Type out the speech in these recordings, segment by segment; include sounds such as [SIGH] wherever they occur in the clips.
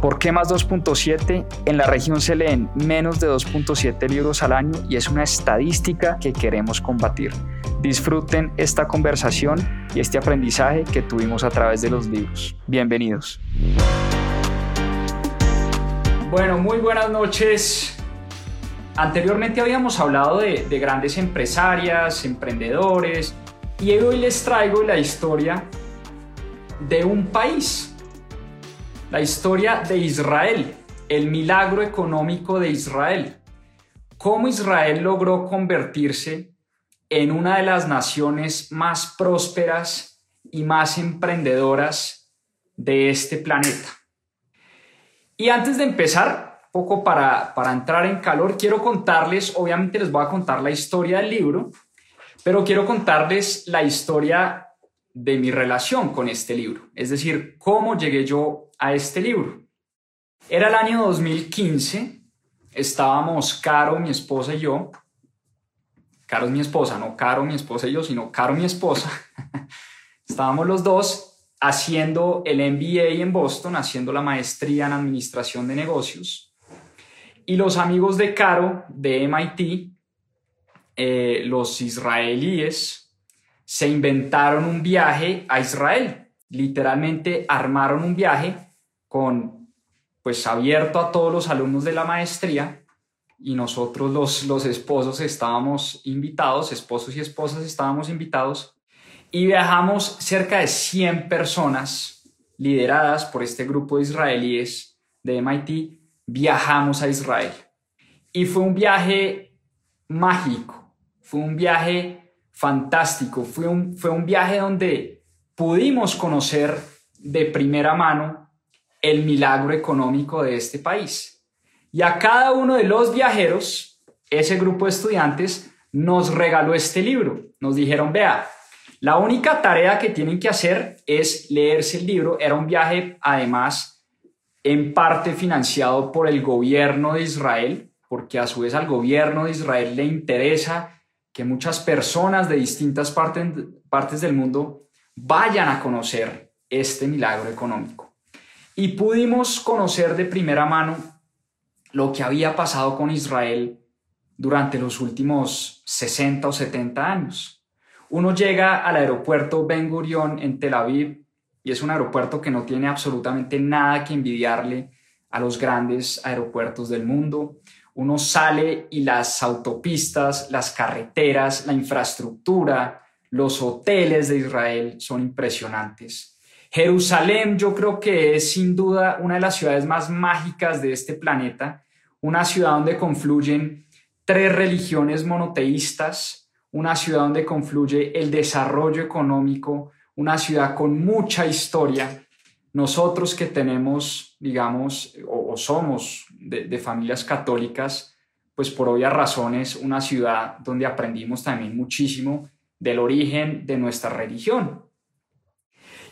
¿Por qué más 2.7? En la región se leen menos de 2.7 libros al año y es una estadística que queremos combatir. Disfruten esta conversación y este aprendizaje que tuvimos a través de los libros. Bienvenidos. Bueno, muy buenas noches. Anteriormente habíamos hablado de, de grandes empresarias, emprendedores, y hoy les traigo la historia de un país, la historia de Israel, el milagro económico de Israel. Cómo Israel logró convertirse en una de las naciones más prósperas y más emprendedoras de este planeta. Y antes de empezar, poco para, para entrar en calor, quiero contarles, obviamente les voy a contar la historia del libro, pero quiero contarles la historia de mi relación con este libro, es decir, cómo llegué yo a este libro. Era el año 2015, estábamos Caro, mi esposa y yo, Caro es mi esposa, no Caro mi esposa y yo, sino Caro mi esposa. [LAUGHS] Estábamos los dos haciendo el MBA en Boston, haciendo la maestría en administración de negocios. Y los amigos de Caro de MIT, eh, los israelíes, se inventaron un viaje a Israel. Literalmente armaron un viaje con, pues abierto a todos los alumnos de la maestría y nosotros los, los esposos estábamos invitados, esposos y esposas estábamos invitados y viajamos cerca de 100 personas lideradas por este grupo de israelíes de MIT, viajamos a Israel. Y fue un viaje mágico, fue un viaje fantástico, fue un, fue un viaje donde pudimos conocer de primera mano el milagro económico de este país. Y a cada uno de los viajeros, ese grupo de estudiantes nos regaló este libro. Nos dijeron, vea, la única tarea que tienen que hacer es leerse el libro. Era un viaje, además, en parte financiado por el gobierno de Israel, porque a su vez al gobierno de Israel le interesa que muchas personas de distintas partes, partes del mundo vayan a conocer este milagro económico. Y pudimos conocer de primera mano lo que había pasado con Israel durante los últimos 60 o 70 años. Uno llega al aeropuerto Ben Gurion en Tel Aviv y es un aeropuerto que no tiene absolutamente nada que envidiarle a los grandes aeropuertos del mundo. Uno sale y las autopistas, las carreteras, la infraestructura, los hoteles de Israel son impresionantes. Jerusalén yo creo que es sin duda una de las ciudades más mágicas de este planeta una ciudad donde confluyen tres religiones monoteístas, una ciudad donde confluye el desarrollo económico, una ciudad con mucha historia. Nosotros que tenemos, digamos, o, somos de, familias católicas, pues por obvias razones, una ciudad donde aprendimos también muchísimo del origen de nuestra religión.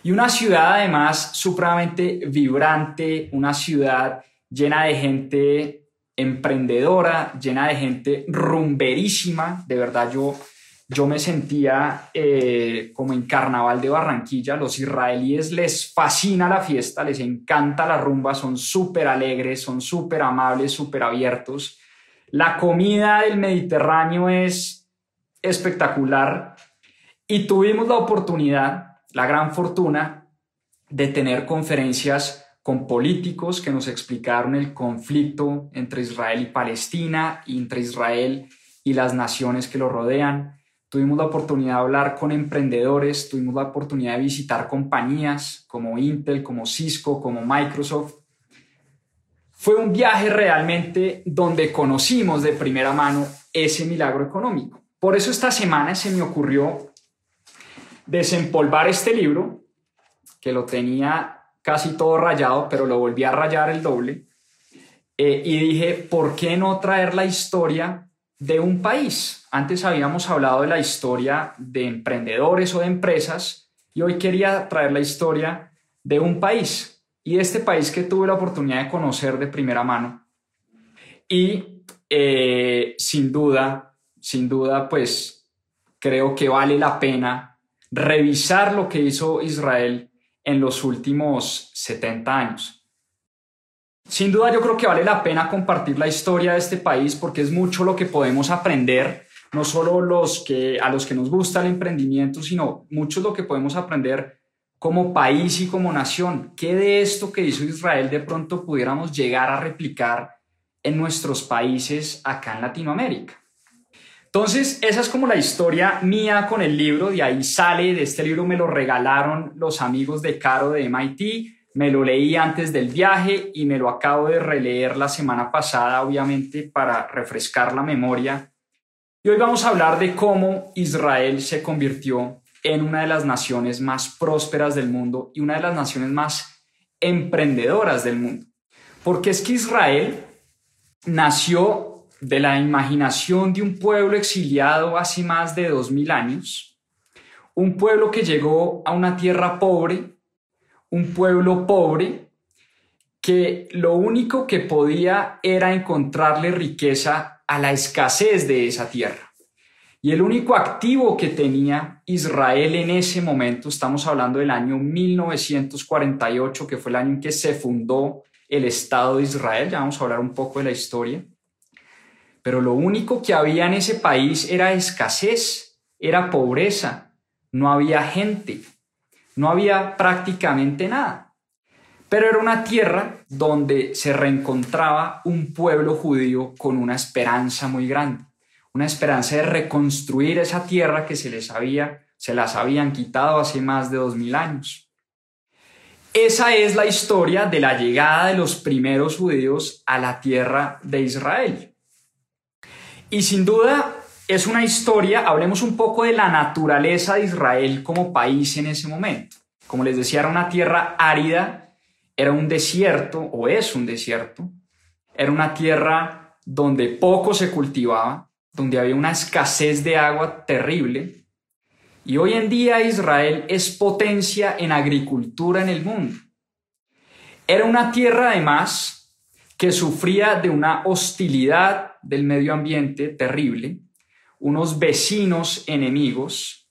Y una ciudad además supremamente vibrante, una ciudad llena de gente emprendedora, llena de gente rumberísima. De verdad, yo yo me sentía eh, como en Carnaval de Barranquilla. Los israelíes les fascina la fiesta, les encanta la rumba, son súper alegres, son súper amables, súper abiertos. La comida del Mediterráneo es espectacular y tuvimos la oportunidad, la gran fortuna, de tener conferencias con políticos que nos explicaron el conflicto entre Israel y Palestina, entre Israel y las naciones que lo rodean Tuvimos la oportunidad de hablar con emprendedores, tuvimos la oportunidad de visitar compañías como Intel, como Cisco, como Microsoft. Fue un viaje realmente donde conocimos de primera mano ese milagro económico. Por eso esta semana se me ocurrió desempolvar este libro, que lo tenía casi todo rayado, pero lo volví a rayar el doble. Eh, y dije, ¿por qué no traer la historia de un país. Antes habíamos hablado de la historia de emprendedores o de empresas y hoy quería traer la historia de un país y este país que tuve la oportunidad de conocer de primera mano. Y eh, sin duda, sin duda, pues creo que vale la pena revisar lo que hizo Israel en los últimos 70 años. Sin duda yo creo que vale la pena compartir la historia de este país porque es mucho lo que podemos aprender, no solo los que, a los que nos gusta el emprendimiento, sino mucho lo que podemos aprender como país y como nación. ¿Qué de esto que hizo Israel de pronto pudiéramos llegar a replicar en nuestros países acá en Latinoamérica? Entonces, esa es como la historia mía con el libro, de ahí sale, de este libro me lo regalaron los amigos de Caro de MIT, me lo leí antes del viaje y me lo acabo de releer la semana pasada, obviamente, para refrescar la memoria. Y hoy vamos a hablar de cómo Israel se convirtió en una de las naciones más prósperas del mundo y una de las naciones más emprendedoras del mundo. Porque es que Israel nació de la imaginación de un pueblo exiliado hace más de dos mil años, un pueblo que llegó a una tierra pobre, un pueblo pobre que lo único que podía era encontrarle riqueza a la escasez de esa tierra. Y el único activo que tenía Israel en ese momento, estamos hablando del año 1948, que fue el año en que se fundó el Estado de Israel, ya vamos a hablar un poco de la historia, pero lo único que había en ese país era escasez, era pobreza, no había gente, no había prácticamente nada. Pero era una tierra donde se reencontraba un pueblo judío con una esperanza muy grande, una esperanza de reconstruir esa tierra que se les había, se las habían quitado hace más de dos mil años. Esa es la historia de la llegada de los primeros judíos a la tierra de Israel. Y sin duda es una historia, hablemos un poco de la naturaleza de Israel como país en ese momento. Como les decía, era una tierra árida, era un desierto o es un desierto, era una tierra donde poco se cultivaba, donde había una escasez de agua terrible. Y hoy en día Israel es potencia en agricultura en el mundo. Era una tierra además que sufría de una hostilidad del medio ambiente terrible unos vecinos enemigos,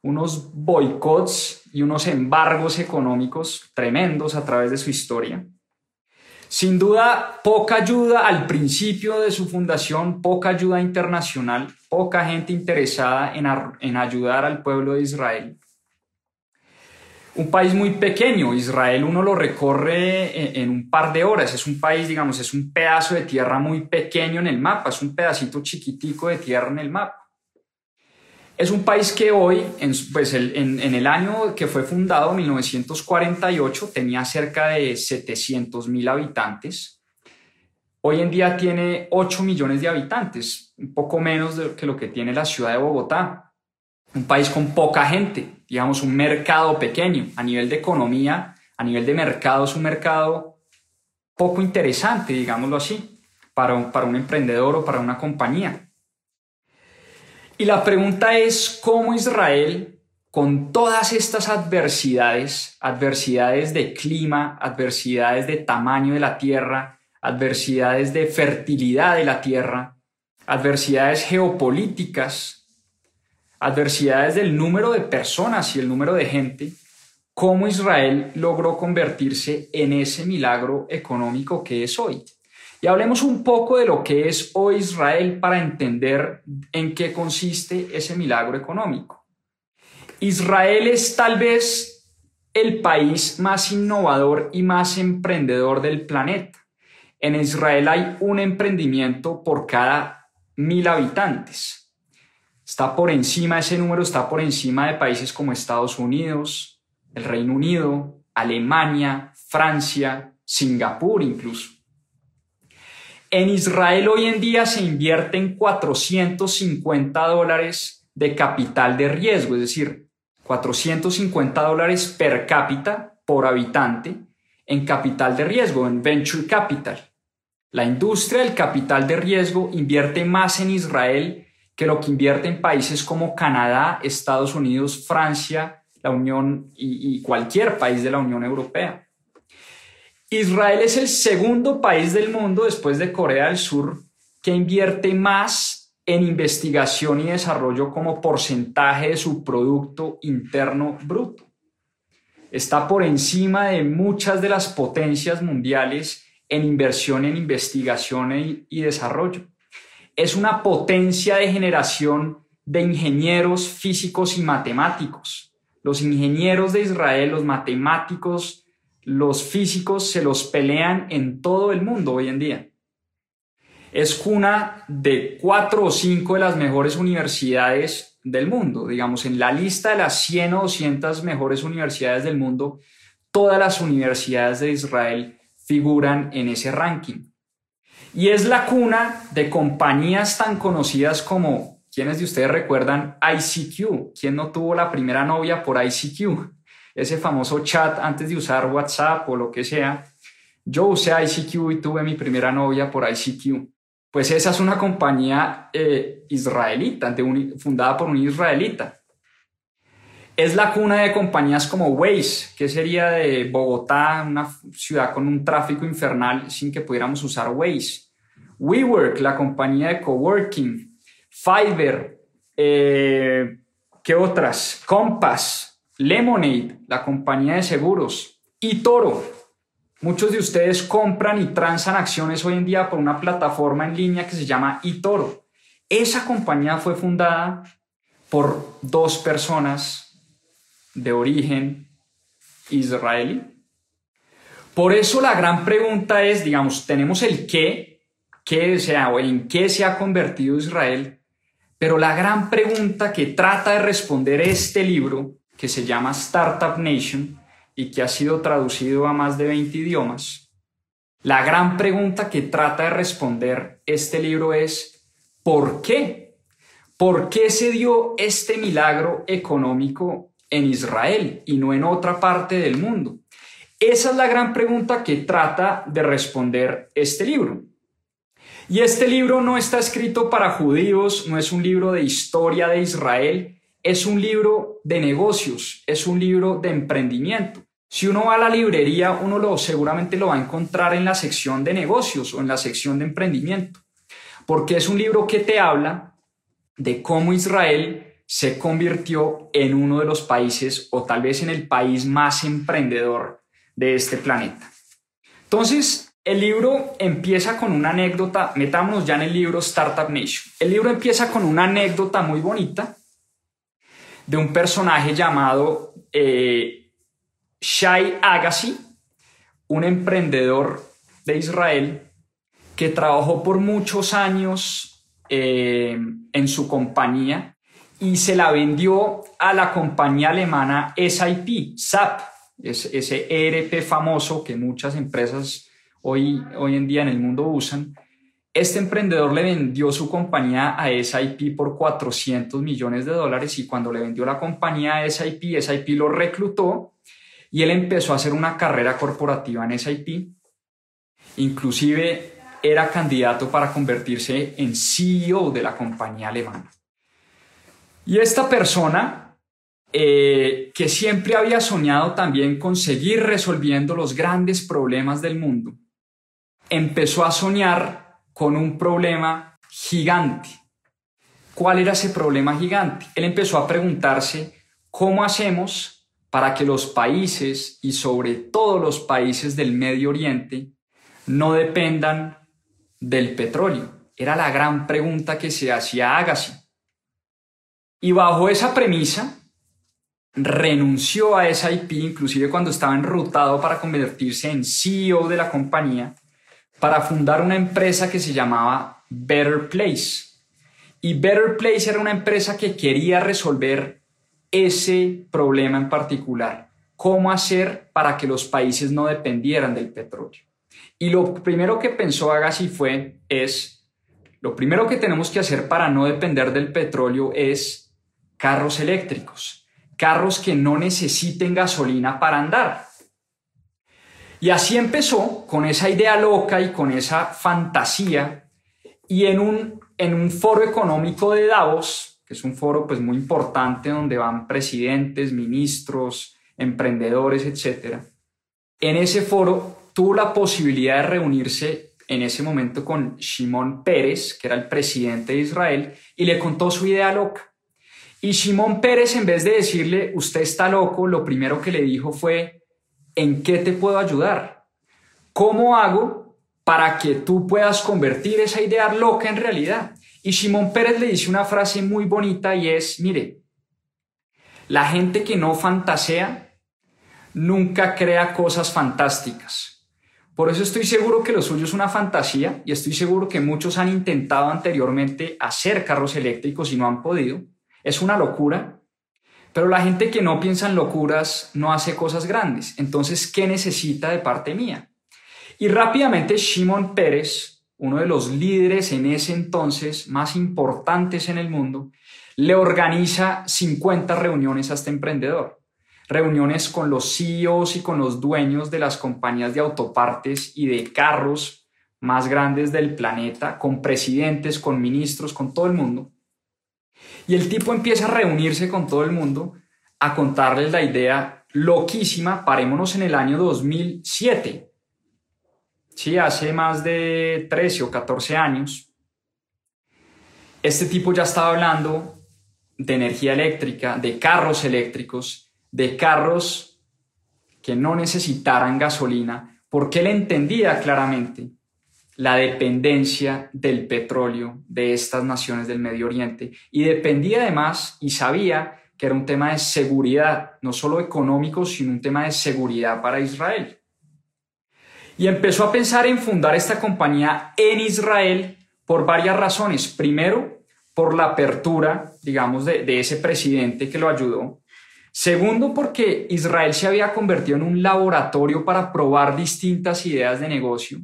unos boicots y unos embargos económicos tremendos a través de su historia. Sin duda, poca ayuda al principio de su fundación, poca ayuda internacional, poca gente interesada en, en ayudar al pueblo de Israel un país muy pequeño. Israel uno lo recorre en, un par de horas. Es un país, digamos, es un pedazo de tierra muy pequeño en el mapa, es un pedacito chiquitico de tierra en el mapa. Es un país que hoy, en, pues en, el año que fue fundado, 1948, tenía cerca de 700 mil habitantes. Hoy en día tiene 8 millones de habitantes, un poco menos que lo que tiene la ciudad de Bogotá un país con poca gente, digamos, un mercado pequeño. A nivel de economía, a nivel de mercado, es un mercado poco interesante, digámoslo así, para un, para un emprendedor o para una compañía. Y la pregunta es cómo Israel, con todas estas adversidades, adversidades de clima, adversidades de tamaño de la tierra, adversidades de fertilidad de la tierra, adversidades geopolíticas, adversidades del número de personas y el número de gente, cómo Israel logró convertirse en ese milagro económico que es hoy. Y hablemos un poco de lo que es hoy Israel para entender en qué consiste ese milagro económico. Israel es tal vez el país más innovador y más emprendedor del planeta. En Israel hay un emprendimiento por cada mil habitantes. Está por encima, ese número está por encima de países como Estados Unidos, el Reino Unido, Alemania, Francia, Singapur incluso. En Israel hoy en día se invierten 450 dólares de capital de riesgo, es decir, 450 dólares per cápita por habitante en capital de riesgo, en venture capital. La industria del capital de riesgo invierte más en Israel que lo que invierte en países como Canadá, Estados Unidos, Francia, la Unión y, cualquier país de la Unión Europea. Israel es el segundo país del mundo después de Corea del Sur que invierte más en investigación y desarrollo como porcentaje de su Producto Interno Bruto. Está por encima de muchas de las potencias mundiales en inversión en investigación y desarrollo. Es una potencia de generación de ingenieros físicos y matemáticos. Los ingenieros de Israel, los matemáticos, los físicos se los pelean en todo el mundo hoy en día. Es cuna de cuatro o cinco de las mejores universidades del mundo. Digamos, en la lista de las 100 o 200 mejores universidades del mundo, todas las universidades de Israel figuran en ese ranking. Y es la cuna de compañías tan conocidas como, ¿quiénes de ustedes recuerdan ICQ? ¿Quién no tuvo la primera novia por ICQ? ese famoso chat antes de usar WhatsApp o lo que sea. Yo usé ICQ y tuve mi primera novia por ICQ. Pues esa es una compañía eh, israelita, fundada por un israelita. Es la cuna de compañías como Waze, que sería de Bogotá, una ciudad con un tráfico infernal sin que pudiéramos usar Waze. WeWork, la compañía de coworking. Fiverr, eh, ¿qué otras? Compass, Lemonade, la compañía de seguros, y Toro. Muchos de ustedes compran y transan acciones hoy en día por una plataforma en línea que se llama eToro. Esa compañía fue fundada por dos personas de origen israelí. Por eso la gran pregunta es, digamos, tenemos el qué, qué sea, o en qué se ha convertido Israel, pero la gran pregunta que trata de responder este libro que se llama Startup Nation y que ha sido traducido a más de 20 idiomas, la gran pregunta que trata de responder este libro es ¿por qué? ¿Por qué se dio este milagro económico en Israel y no en otra parte del mundo? Esa es la gran pregunta que trata de responder este libro. Y este libro no está escrito para judíos, no es un libro de historia de Israel, es un libro de negocios, es un libro de emprendimiento. Si uno va a la librería, uno lo seguramente lo va a encontrar en la sección de negocios o en la sección de emprendimiento, porque es un libro que te habla de cómo Israel se convirtió en uno de los países o tal vez en el país más emprendedor de este planeta. Entonces, el libro empieza con una anécdota, metámonos ya en el libro Startup Nation. El libro empieza con una anécdota muy bonita de un personaje llamado eh, Shai Agassi, un emprendedor de Israel que trabajó por muchos años eh, en su compañía y se la vendió a la compañía alemana SAP, SAP, ese ERP famoso que muchas empresas hoy, hoy en día en el mundo usan este emprendedor le vendió su compañía a SIP por 400 millones de dólares y cuando le vendió la compañía a SIP, SIP lo reclutó y él empezó a hacer una carrera corporativa en SIP. Inclusive era candidato para convertirse en CEO de la compañía alemana. Y esta persona, eh, que siempre había soñado también con seguir resolviendo los grandes problemas del mundo, empezó a soñar con un problema gigante. ¿cuál era ese problema gigante? Él empezó a preguntarse, ¿cómo hacemos para que los países y sobre todo los países del Medio Oriente no dependan del petróleo? Era la gran pregunta que se hacía Agassi. Y bajo esa premisa, renunció a SIP, inclusive cuando estaba enrutado para convertirse en CEO de la compañía, para fundar una empresa que se llamaba Better Place. Y Better Place era una empresa que quería resolver ese problema en particular. ¿Cómo hacer para que los países no dependieran del petróleo? Y lo primero que pensó Agassi fue, es, lo primero que tenemos que hacer para no depender del petróleo es carros eléctricos carros que no necesiten gasolina para andar. Y así empezó con esa idea loca y con esa fantasía y en un, en un foro económico de Davos, que es un foro pues muy importante donde van presidentes, ministros, emprendedores, etc. En ese foro tuvo la posibilidad de reunirse en ese momento con Shimon Pérez, que era el presidente de Israel, y le contó su idea loca. Y Simón Pérez, en vez de decirle, usted está loco, lo primero que le dijo fue, ¿en qué te puedo ayudar? ¿Cómo hago para que tú puedas convertir esa idea loca en realidad? Y Simón Pérez le dice una frase muy bonita y es, mire, la gente que no fantasea nunca crea cosas fantásticas. Por eso estoy seguro que lo suyo es una fantasía y estoy seguro que muchos han intentado anteriormente hacer carros eléctricos y no han podido. Es una locura, pero la gente que no piensa en locuras no hace cosas grandes. Entonces, ¿qué necesita de parte mía? Y rápidamente Shimon Pérez, uno de los líderes en ese entonces más importantes en el mundo, le organiza 50 reuniones a este emprendedor. Reuniones con los CEOs y con los dueños de las compañías de autopartes y de carros más grandes del planeta, con presidentes, con ministros, con todo el mundo. Y el tipo empieza a reunirse con todo el mundo a contarles la idea loquísima, parémonos en el año 2007. Sí, hace más de 13 o 14 años. Este tipo ya estaba hablando de energía eléctrica, de carros eléctricos, de carros que no necesitaran gasolina, porque él entendía claramente la dependencia del petróleo de estas naciones del Medio Oriente y dependía además y sabía que era un tema de seguridad, no solo económico, sino un tema de seguridad para Israel. Y empezó a pensar en fundar esta compañía en Israel por varias razones. Primero, por la apertura, digamos, de, de ese presidente que lo ayudó. Segundo, porque Israel se había convertido en un laboratorio para probar distintas ideas de negocio.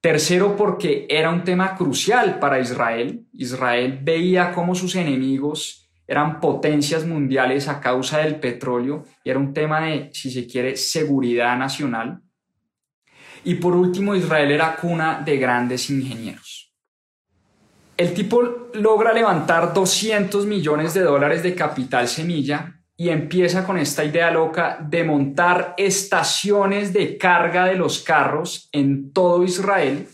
Tercero, porque era un tema crucial para Israel. Israel veía cómo sus enemigos eran potencias mundiales a causa del petróleo y era un tema de, si se quiere, seguridad nacional. Y por último, Israel era cuna de grandes ingenieros. El tipo logra levantar 200 millones de dólares de capital semilla y empieza con esta idea loca de montar estaciones de carga de los carros en todo Israel.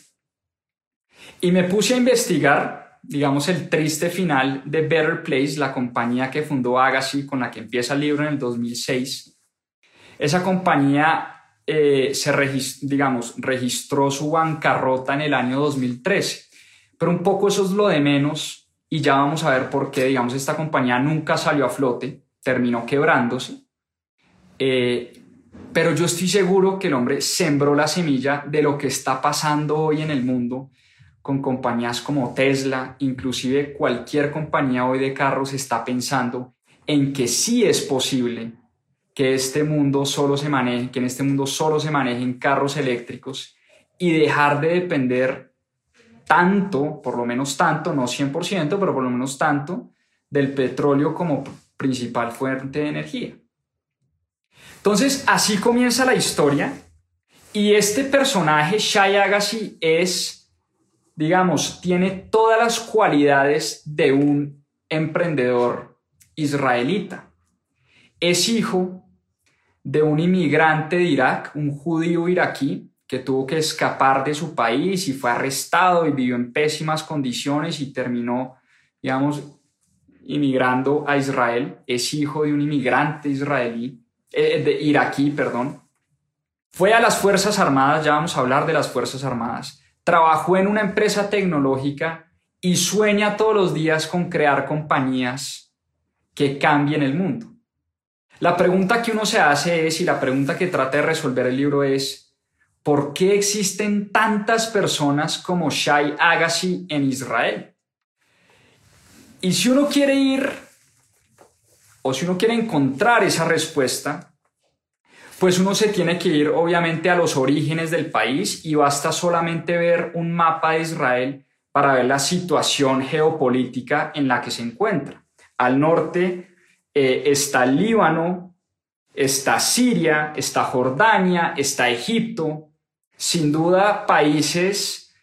Y me puse a investigar, digamos, el triste final de Better Place, la compañía que fundó Agassi, con la que empieza el libro en el 2006. Esa compañía eh, se digamos, registró su bancarrota en el año 2013. Pero un poco eso es lo de menos y ya vamos a ver por qué, digamos, esta compañía nunca salió a flote terminó quebrándose. Eh, pero yo estoy seguro que el hombre sembró la semilla de lo que está pasando hoy en el mundo con compañías como Tesla, inclusive cualquier compañía hoy de carros está pensando en que sí es posible que este mundo solo se maneje, que en este mundo solo se manejen carros eléctricos y dejar de depender tanto, por lo menos tanto, no 100%, pero por lo menos tanto, del petróleo como principal fuente de energía. Entonces, así comienza la historia y este personaje, Shai Agassi, es, digamos, tiene todas las cualidades de un emprendedor israelita. Es hijo de un inmigrante de Irak, un judío iraquí, que tuvo que escapar de su país y fue arrestado y vivió en pésimas condiciones y terminó, digamos, inmigrando a Israel, es hijo de un inmigrante israelí, eh, de iraquí, perdón. Fue a las Fuerzas Armadas, ya vamos a hablar de las Fuerzas Armadas. Trabajó en una empresa tecnológica y sueña todos los días con crear compañías que cambien el mundo. La pregunta que uno se hace es, y la pregunta que trata de resolver el libro es, ¿por qué existen tantas personas como Shai Agassi en Israel? Y si uno quiere ir, o si uno quiere encontrar esa respuesta, pues uno se tiene que ir obviamente a los orígenes del país y basta solamente ver un mapa de Israel para ver la situación geopolítica en la que se encuentra. Al norte eh, está Líbano, está Siria, está Jordania, está Egipto, sin duda países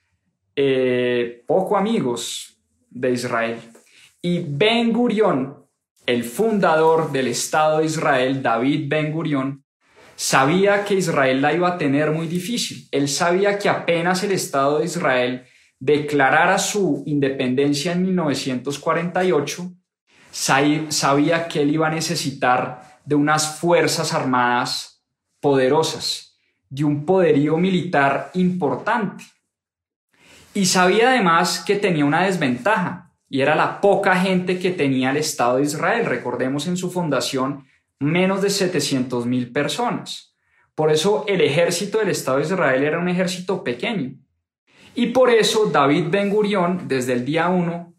eh, poco amigos de Israel. Y Ben Gurión, el fundador del Estado de Israel, David Ben Gurión, sabía que Israel la iba a tener muy difícil. Él sabía que apenas el Estado de Israel declarara su independencia en 1948, sabía que él iba a necesitar de unas fuerzas armadas poderosas, de un poderío militar importante. Y sabía además que tenía una desventaja, y era la poca gente que tenía el Estado de Israel. Recordemos en su fundación menos de 700 mil personas. Por eso el ejército del Estado de Israel era un ejército pequeño. Y por eso David Ben Gurión, desde el día uno,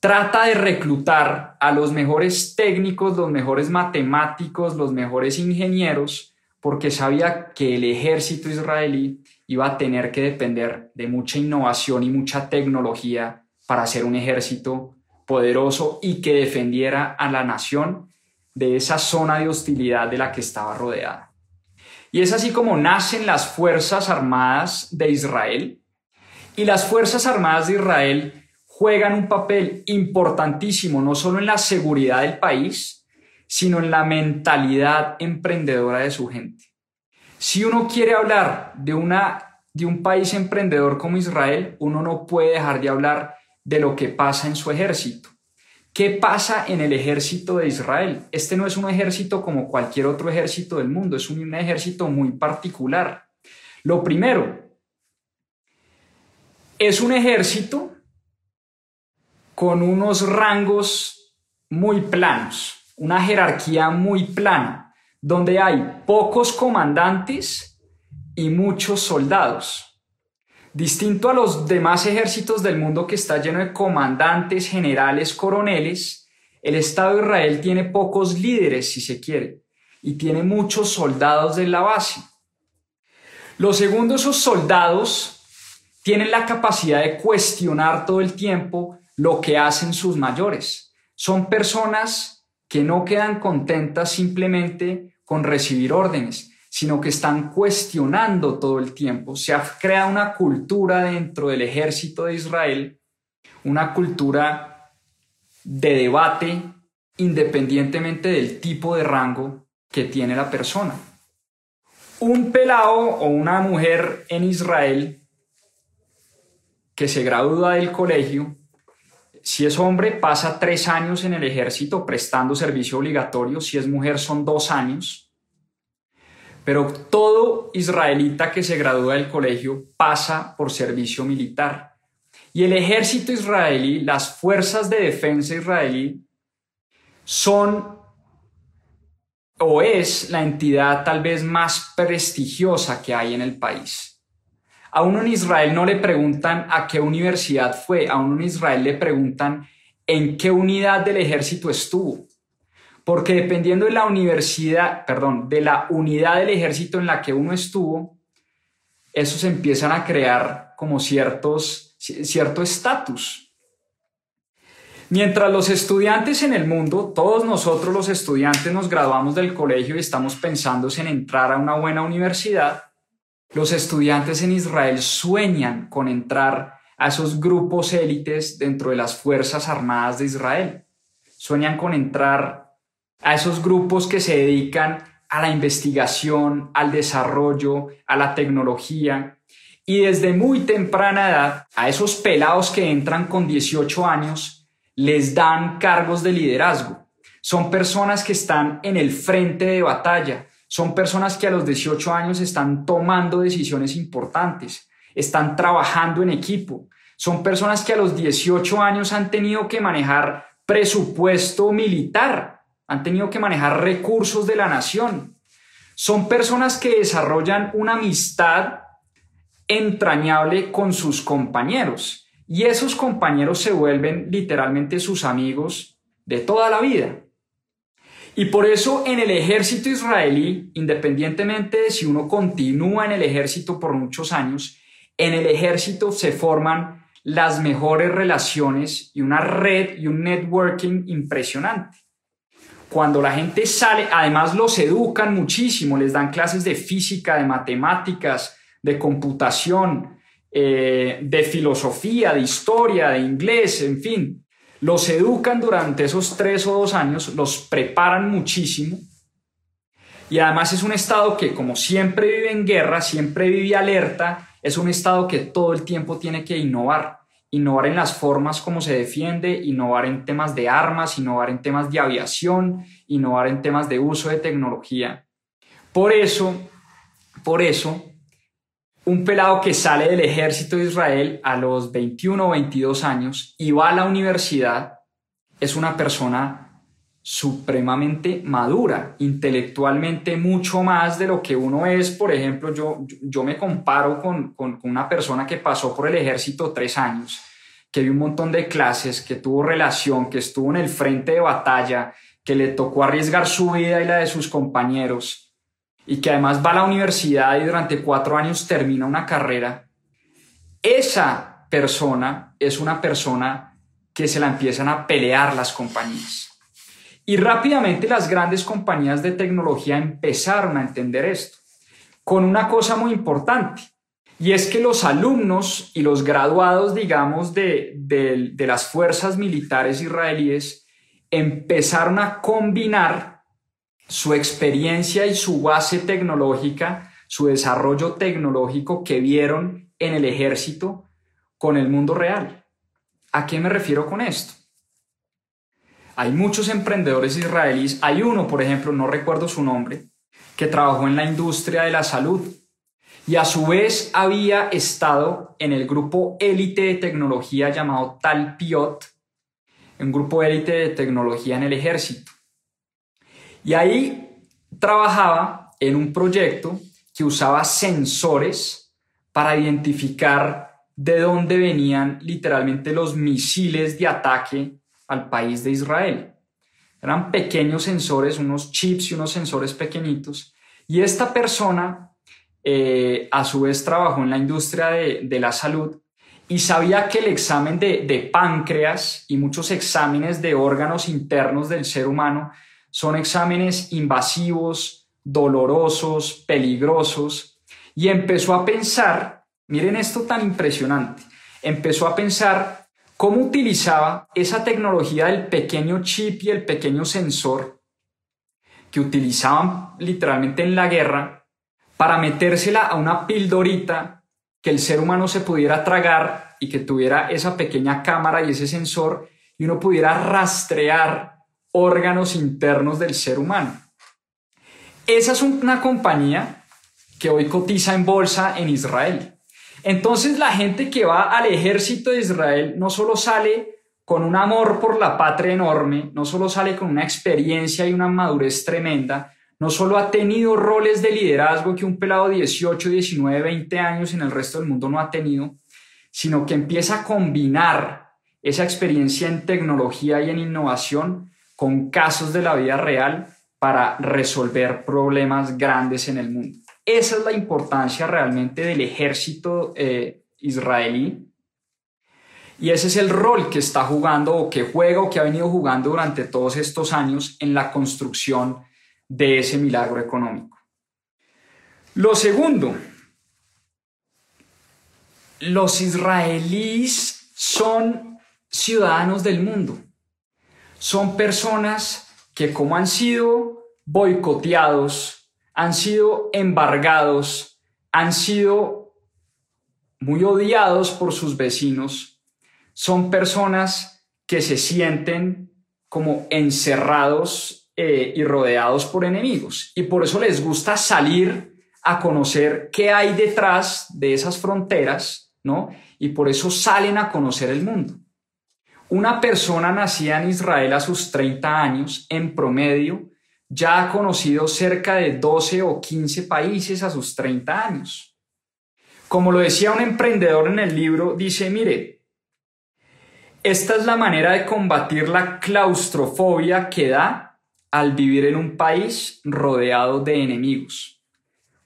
trata de reclutar a los mejores técnicos, los mejores matemáticos, los mejores ingenieros, porque sabía que el ejército israelí iba a tener que depender de mucha innovación y mucha tecnología para ser un ejército poderoso y que defendiera a la nación de esa zona de hostilidad de la que estaba rodeada. Y es así como nacen las Fuerzas Armadas de Israel. Y las Fuerzas Armadas de Israel juegan un papel importantísimo no solo en la seguridad del país, sino en la mentalidad emprendedora de su gente. Si uno quiere hablar de, una, de un país emprendedor como Israel, uno no puede dejar de hablar de lo que pasa en su ejército. ¿Qué pasa en el ejército de Israel? Este no es un ejército como cualquier otro ejército del mundo, es un ejército muy particular. Lo primero, es un ejército con unos rangos muy planos, una jerarquía muy plana, donde hay pocos comandantes y muchos soldados. Distinto a los demás ejércitos del mundo que está lleno de comandantes, generales, coroneles, el Estado de Israel tiene pocos líderes, si se quiere, y tiene muchos soldados de la base. Lo segundo, esos soldados tienen la capacidad de cuestionar todo el tiempo lo que hacen sus mayores. Son personas que no quedan contentas simplemente con recibir órdenes, sino que están cuestionando todo el tiempo. Se ha creado una cultura dentro del ejército de Israel, una cultura de debate independientemente del tipo de rango que tiene la persona. Un pelado o una mujer en Israel que se gradúa del colegio, si es hombre pasa tres años en el ejército prestando servicio obligatorio, si es mujer son dos años, pero todo israelita que se gradúa del colegio pasa por servicio militar. Y el ejército israelí, las fuerzas de defensa israelí, son o es la entidad tal vez más prestigiosa que hay en el país. A uno en Israel no le preguntan a qué universidad fue, a uno en Israel le preguntan en qué unidad del ejército estuvo porque dependiendo de la universidad, perdón, de la unidad del ejército en la que uno estuvo, esos empiezan a crear como ciertos, cierto estatus. Mientras los estudiantes en el mundo, todos nosotros los estudiantes nos graduamos del colegio y estamos pensando en entrar a una buena universidad, los estudiantes en Israel sueñan con entrar a esos grupos élites dentro de las Fuerzas Armadas de Israel. Sueñan con entrar a esos grupos que se dedican a la investigación, al desarrollo, a la tecnología. Y desde muy temprana edad, a esos pelados que entran con 18 años, les dan cargos de liderazgo. Son personas que están en el frente de batalla. Son personas que a los 18 años están tomando decisiones importantes, están trabajando en equipo. Son personas que a los 18 años han tenido que manejar presupuesto militar, han tenido que manejar recursos de la nación. Son personas que desarrollan una amistad entrañable con sus compañeros y esos compañeros se vuelven literalmente sus amigos de toda la vida. Y por eso en el ejército israelí, independientemente de si uno continúa en el ejército por muchos años, en el ejército se forman las mejores relaciones y una red y un networking impresionante. Cuando la gente sale, además los educan muchísimo, les dan clases de física, de matemáticas, de computación, eh, de filosofía, de historia, de inglés, en fin. Los educan durante esos tres o dos años, los preparan muchísimo. Y además es un estado que, como siempre vive en guerra, siempre vive alerta, es un estado que todo el tiempo tiene que innovar. Innovar en las formas como se defiende, innovar en temas de armas, innovar en temas de aviación, innovar en temas de uso de tecnología. Por eso, por eso, un pelado que sale del ejército de Israel a los 21 o 22 años y va a la universidad es una persona supremamente madura, intelectualmente mucho más de lo que uno es. Por ejemplo, yo, yo me comparo con, con, con una persona que pasó por el ejército tres años, que vio un montón de clases, que tuvo relación, que estuvo en el frente de batalla, que le tocó arriesgar su vida y la de sus compañeros y que además va a la universidad y durante cuatro años termina una carrera, esa persona es una persona que se la empiezan a pelear las compañías. Y rápidamente las grandes compañías de tecnología empezaron a entender esto, con una cosa muy importante, y es que los alumnos y los graduados, digamos, de, las fuerzas militares israelíes empezaron a combinar su experiencia y su base tecnológica, su desarrollo tecnológico que vieron en el ejército con el mundo real. ¿A qué me refiero con esto? Hay muchos emprendedores israelíes, hay uno, por ejemplo, no recuerdo su nombre, que trabajó en la industria de la salud y a su vez había estado en el grupo élite de tecnología llamado Talpiot, un grupo élite de tecnología en el ejército. Y ahí trabajaba en un proyecto que usaba sensores para identificar de dónde venían literalmente los misiles de ataque al país de Israel. Eran pequeños sensores, unos chips y unos sensores pequeñitos. Y esta persona, eh, a su vez, trabajó en la industria de, la salud y sabía que el examen de, de páncreas y muchos exámenes de órganos internos del ser humano son exámenes invasivos, dolorosos, peligrosos, y empezó a pensar, miren esto tan impresionante, empezó a pensar cómo utilizaba esa tecnología del pequeño chip y el pequeño sensor que utilizaban literalmente en la guerra para metérsela a una pildorita que el ser humano se pudiera tragar y que tuviera esa pequeña cámara y ese sensor y uno pudiera rastrear órganos internos del ser humano. Esa es una compañía que hoy cotiza en bolsa en Israel. Entonces la gente que va al ejército de Israel no solo sale con un amor por la patria enorme, no solo sale con una experiencia y una madurez tremenda, no solo ha tenido roles de liderazgo que un pelado de 18, 19, 20 años en el resto del mundo no ha tenido, sino que empieza a combinar esa experiencia en tecnología y en innovación con casos de la vida real para resolver problemas grandes en el mundo. Esa es la importancia realmente del ejército eh, israelí y ese es el rol que está jugando o que juega o que ha venido jugando durante todos estos años en la construcción de ese milagro económico. Lo segundo, los israelíes son ciudadanos del mundo son personas que como han sido boicoteados, han sido embargados, han sido muy odiados por sus vecinos, son personas que se sienten como encerrados eh, y rodeados por enemigos. Y por eso les gusta salir a conocer qué hay detrás de esas fronteras, ¿no? Y por eso salen a conocer el mundo. Una persona nacida en Israel a sus 30 años, en promedio, ya ha conocido cerca de 12 o 15 países a sus 30 años. Como lo decía un emprendedor en el libro, dice, mire, esta es la manera de combatir la claustrofobia que da al vivir en un país rodeado de enemigos.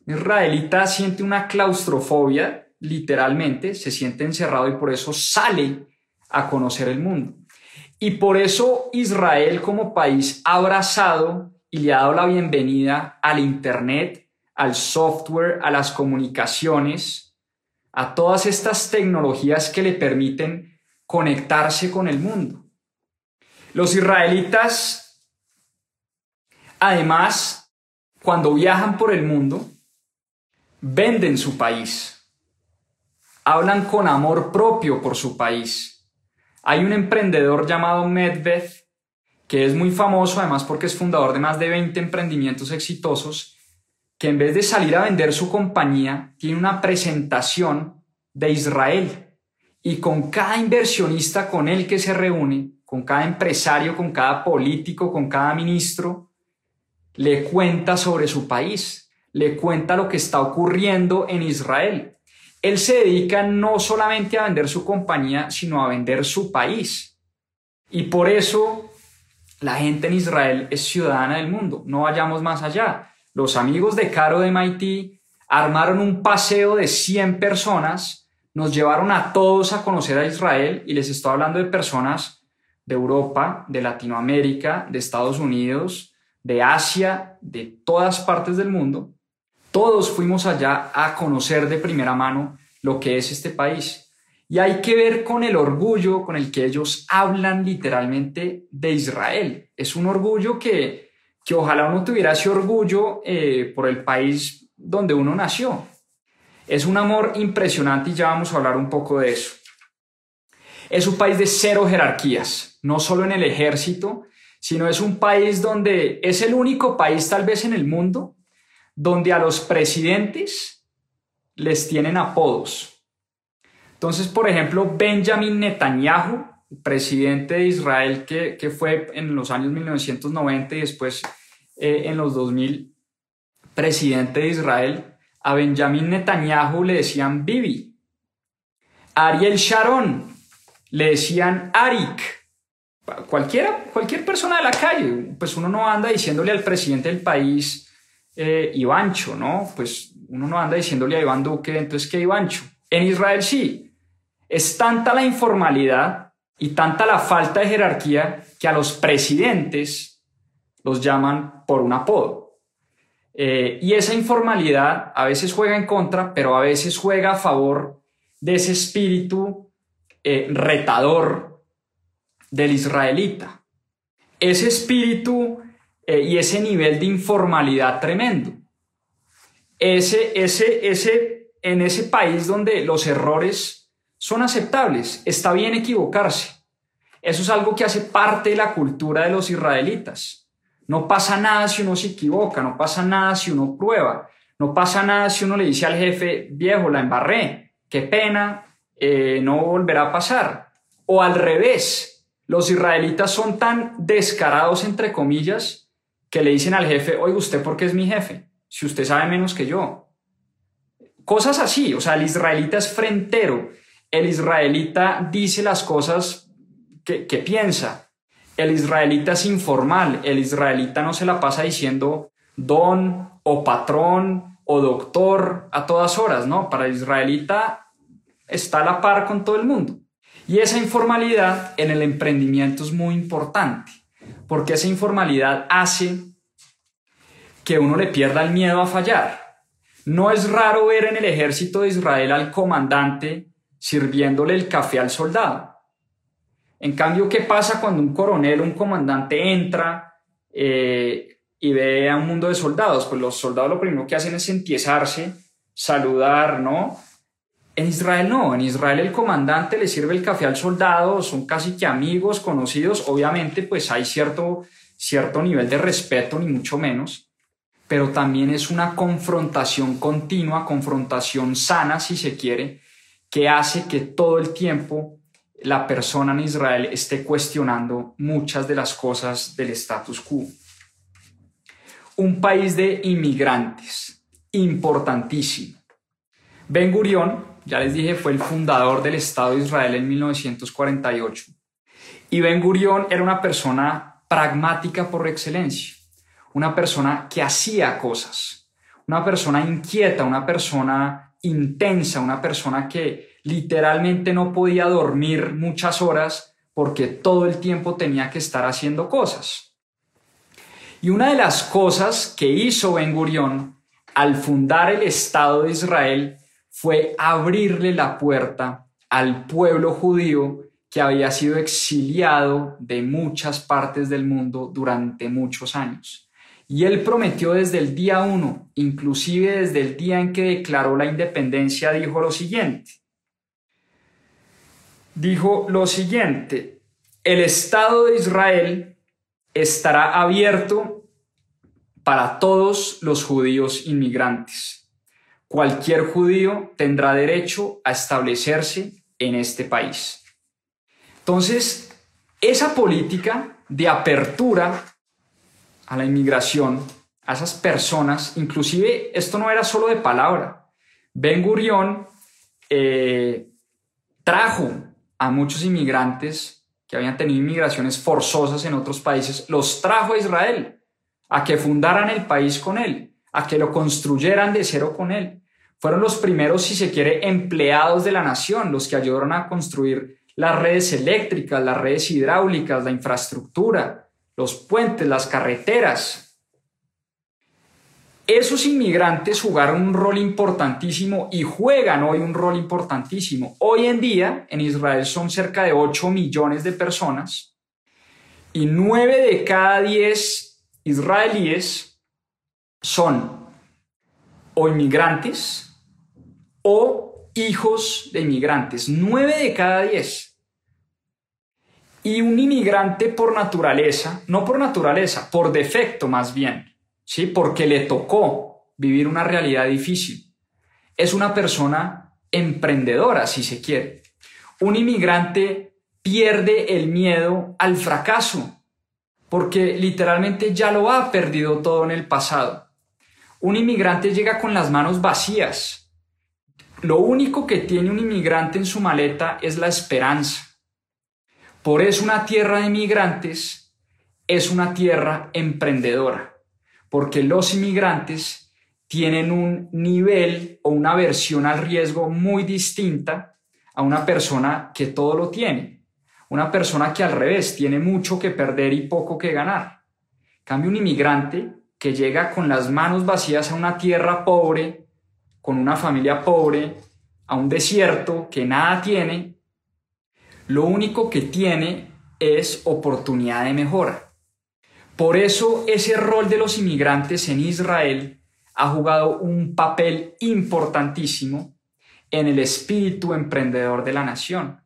Israelita siente una claustrofobia, literalmente, se siente encerrado y por eso sale a conocer el mundo. Y por eso Israel como país abrazado y le ha dado la bienvenida al Internet, al software, a las comunicaciones, a todas estas tecnologías que le permiten conectarse con el mundo. Los israelitas, además, cuando viajan por el mundo, venden su país, hablan con amor propio por su país. Hay un emprendedor llamado Medved que es muy famoso además porque es fundador de más de 20 emprendimientos exitosos, que en vez de salir a vender su compañía, tiene una presentación de Israel. Y con cada inversionista con el que se reúne, con cada empresario, con cada político, con cada ministro, le cuenta sobre su país, le cuenta lo que está ocurriendo en Israel. Él se dedica no solamente a vender su compañía, sino a vender su país. Y por eso la gente en Israel es ciudadana del mundo, no vayamos más allá. Los amigos de Caro de MIT armaron un paseo de 100 personas, nos llevaron a todos a conocer a Israel y les estoy hablando de personas de Europa, de Latinoamérica, de Estados Unidos, de Asia, de todas partes del mundo. Todos fuimos allá a conocer de primera mano lo que es este país. Y hay que ver con el orgullo con el que ellos hablan literalmente de Israel. Es un orgullo que, que ojalá uno tuviera ese orgullo eh, por el país donde uno nació. Es un amor impresionante y ya vamos a hablar un poco de eso. Es un país de cero jerarquías, no solo en el ejército, sino es un país donde es el único país tal vez en el mundo donde a los presidentes les tienen apodos. Entonces, por ejemplo, Benjamin Netanyahu, presidente de Israel que, fue en los años 1990 y después eh, en los 2000 presidente de Israel, a Benjamin Netanyahu le decían Bibi. Ariel Sharon le decían Arik. Cualquiera, cualquier persona de la calle, pues uno no anda diciéndole al presidente del país eh, Ivancho, ¿no? Pues uno no anda diciéndole a Iván Duque, entonces, ¿qué Ivancho? En Israel sí, es tanta la informalidad y tanta la falta de jerarquía que a los presidentes los llaman por un apodo. Eh, y esa informalidad a veces juega en contra, pero a veces juega a favor de ese espíritu eh, retador del israelita. Ese espíritu eh, y ese nivel de informalidad tremendo. Ese, ese, ese, en ese país donde los errores son aceptables, está bien equivocarse. Eso es algo que hace parte de la cultura de los israelitas. No pasa nada si uno se equivoca, no pasa nada si uno prueba, no pasa nada si uno le dice al jefe, viejo, la embarré, qué pena, eh, no volverá a pasar. O al revés, los israelitas son tan descarados, entre comillas, que le dicen al jefe, oye, ¿usted por qué es mi jefe? Si usted sabe menos que yo. Cosas así, o sea, el israelita es frentero el israelita dice las cosas que, piensa. El israelita es informal, el israelita no se la pasa diciendo don o patrón o doctor a todas horas, ¿no? Para el israelita está a la par con todo el mundo. Y esa informalidad en el emprendimiento es muy importante, porque esa informalidad hace que uno le pierda el miedo a fallar. No es raro ver en el ejército de Israel al comandante sirviéndole el café al soldado. En cambio, ¿qué pasa cuando un coronel, un comandante entra eh, y ve a un mundo de soldados? Pues los soldados lo primero que hacen es empiezarse, saludar, ¿no? En Israel no, en Israel el comandante le sirve el café al soldado, son casi que amigos, conocidos, obviamente pues hay cierto, cierto nivel de respeto, ni mucho menos, pero también es una confrontación continua, confrontación sana si se quiere, que hace que todo el tiempo la persona en Israel esté cuestionando muchas de las cosas del status quo. Un país de inmigrantes, importantísimo. Ben Gurión, ya les dije, fue el fundador del Estado de Israel en 1948. Y Ben Gurión era una persona pragmática por excelencia, una persona que hacía cosas, una persona inquieta, una persona intensa, una persona que literalmente no podía dormir muchas horas porque todo el tiempo tenía que estar haciendo cosas. Y una de las cosas que hizo Ben Gurión al fundar el Estado de Israel fue abrirle la puerta al pueblo judío que había sido exiliado de muchas partes del mundo durante muchos años. Y él prometió desde el día uno, inclusive desde el día en que declaró la independencia, dijo lo siguiente. Dijo lo siguiente, el Estado de Israel estará abierto para todos los judíos inmigrantes cualquier judío tendrá derecho a establecerse en este país. Entonces, esa política de apertura a la inmigración, a esas personas, inclusive esto no era solo de palabra. Ben Gurión eh, trajo a muchos inmigrantes que habían tenido inmigraciones forzosas en otros países, los trajo a Israel a que fundaran el país con él, a que lo construyeran de cero con él. Fueron los primeros, si se quiere, empleados de la nación, los que ayudaron a construir las redes eléctricas, las redes hidráulicas, la infraestructura, los puentes, las carreteras. Esos inmigrantes jugaron un rol importantísimo y juegan hoy un rol importantísimo. Hoy en día en Israel son cerca de 8 millones de personas y 9 de cada 10 israelíes son o inmigrantes o hijos de inmigrantes. Nueve de cada diez. Y un inmigrante por naturaleza, no por naturaleza, por defecto más bien, ¿sí? porque le tocó vivir una realidad difícil. Es una persona emprendedora, si se quiere. Un inmigrante pierde el miedo al fracaso, porque literalmente ya lo ha perdido todo en el pasado. Un inmigrante llega con las manos vacías, lo único que tiene un inmigrante en su maleta es la esperanza. Por eso una tierra de inmigrantes es una tierra emprendedora, porque los inmigrantes tienen un nivel o una versión al riesgo muy distinta a una persona que todo lo tiene, una persona que al revés tiene mucho que perder y poco que ganar. cambio, un inmigrante que llega con las manos vacías a una tierra pobre, con una familia pobre a un desierto que nada tiene, lo único que tiene es oportunidad de mejora. Por eso ese rol de los inmigrantes en Israel ha jugado un papel importantísimo en el espíritu emprendedor de la nación.